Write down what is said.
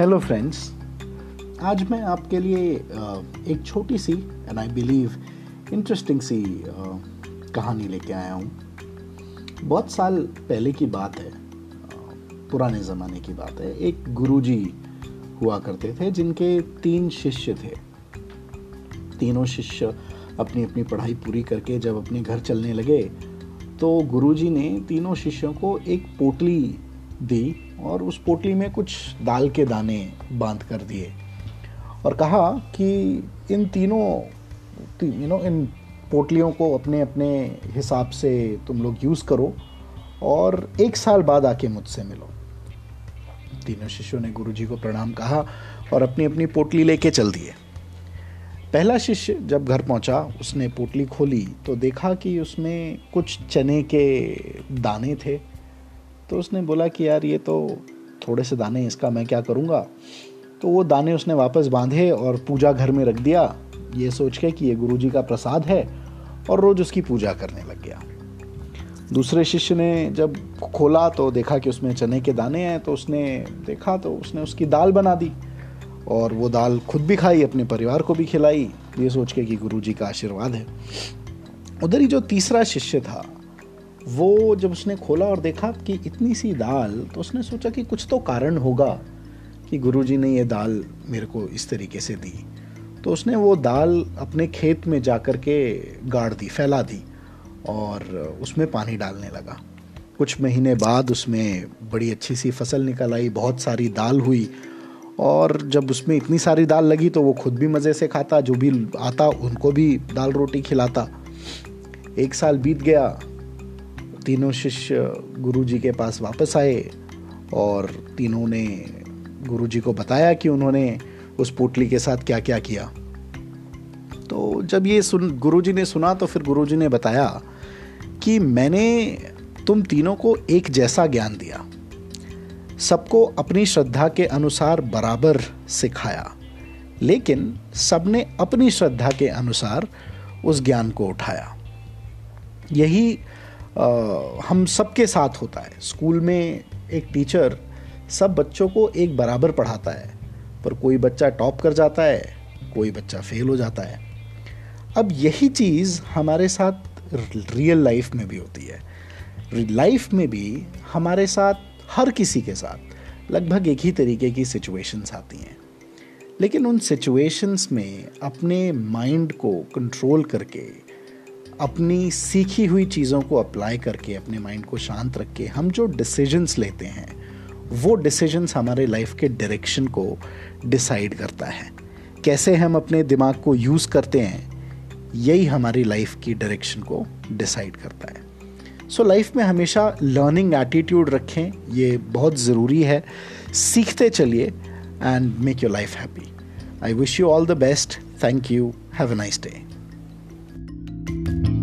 Hello friends आज मैं आपके लिए एक छोटी सी एंड आई बिलीव इंटरेस्टिंग सी कहानी लेके आया हूँ। बहुत साल पहले की बात है पुराने ज़माने की बात है। एक गुरुजी हुआ करते थे, जिनके तीन शिष्य थे। तीनों शिष्य अपनी अपनी पढ़ाई पूरी करके जब अपने घर चलने लगे तो गुरुजी ने तीनों शिष्यों को एक पोटली दी और उस पोटली में कुछ दाल के दाने बाँध कर दिए और कहा कि इन तीनों यू नो इन पोटलियों को अपने अपने हिसाब से तुम लोग यूज़ करो और एक साल बाद आके मुझसे मिलो। तीनों शिष्यों ने गुरुजी को प्रणाम कहा और अपनी अपनी पोटली लेके चल दिए। पहला शिष्य जब घर पहुँचा, उसने पोटली खोली तो देखा कि उसमें कुछ चने के दाने थे। तो उसने बोला कि यार ये तो थोड़े से दाने इसका मैं क्या करूँगा? तो वो दाने उसने वापस बांधे और पूजा घर में रख दिया। ये सोच के कि ये गुरु का प्रसाद है और रोज़ उसकी पूजा करने लग गया। दूसरे शिष्य ने जब खोला तो देखा कि उसमें चने के दाने हैं तो उसने देखा तो उसने उसकी दाल बना दी और वो दाल खुद भी खाई, अपने परिवार को भी खिलाई। ये सोच के कि गुरु जी का आशीर्वाद है। उधर ही जो तीसरा शिष्य था वो जब उसने खोला और देखा कि इतनी सी दाल तो उसने सोचा कि कुछ तो कारण होगा कि गुरुजी ने ये दाल मेरे को इस तरीके से दी। तो उसने वो दाल अपने खेत में जा कर के गाड़ दी, फैला दी और उसमें पानी डालने लगा। कुछ महीने बाद उसमें बड़ी अच्छी सी फ़सल निकल आई, बहुत सारी दाल हुई और जब उसमें इतनी सारी दाल लगी तो वो खुद भी मज़े से खाता, जो भी आता उनको भी दाल रोटी खिलाता। एक साल बीत गया तीनों शिष्य गुरु जी के पास वापस आए और तीनों ने गुरु जी को बताया कि उन्होंने उस पोटली के साथ क्या क्या। किया तो जब ये सुन गुरु जी ने सुना तो फिर गुरु जी ने बताया कि मैंने तुम तीनों को एक जैसा ज्ञान दिया। सबको अपनी श्रद्धा के अनुसार बराबर सिखाया, लेकिन सबने अपनी श्रद्धा के अनुसार उस ज्ञान को उठाया। यही हम सबके साथ होता है। स्कूल में एक टीचर सब बच्चों को एक बराबर पढ़ाता है, पर कोई बच्चा टॉप कर जाता है, कोई बच्चा फेल हो जाता है। अब यही चीज़ हमारे साथ रियल लाइफ में भी होती है। लाइफ में भी हमारे साथ, हर किसी के साथ, लगभग एक ही तरीके की सिचुएशंस आती हैं। लेकिन उन सिचुएशंस में अपने माइंड को कंट्रोल करके अपनी सीखी हुई चीज़ों को अप्लाई करके अपने माइंड को शांत रख के हम जो डिसीजंस लेते हैं वो डिसीजंस हमारे लाइफ के डायरेक्शन को डिसाइड करता है। कैसे हम अपने दिमाग को यूज़ करते हैं यही हमारी लाइफ की डायरेक्शन को डिसाइड करता है। सो so, लाइफ में हमेशा लर्निंग एटीट्यूड रखें ये बहुत ज़रूरी है। सीखते चलिए and make your life happy I wish you all the best thank you have a nice day you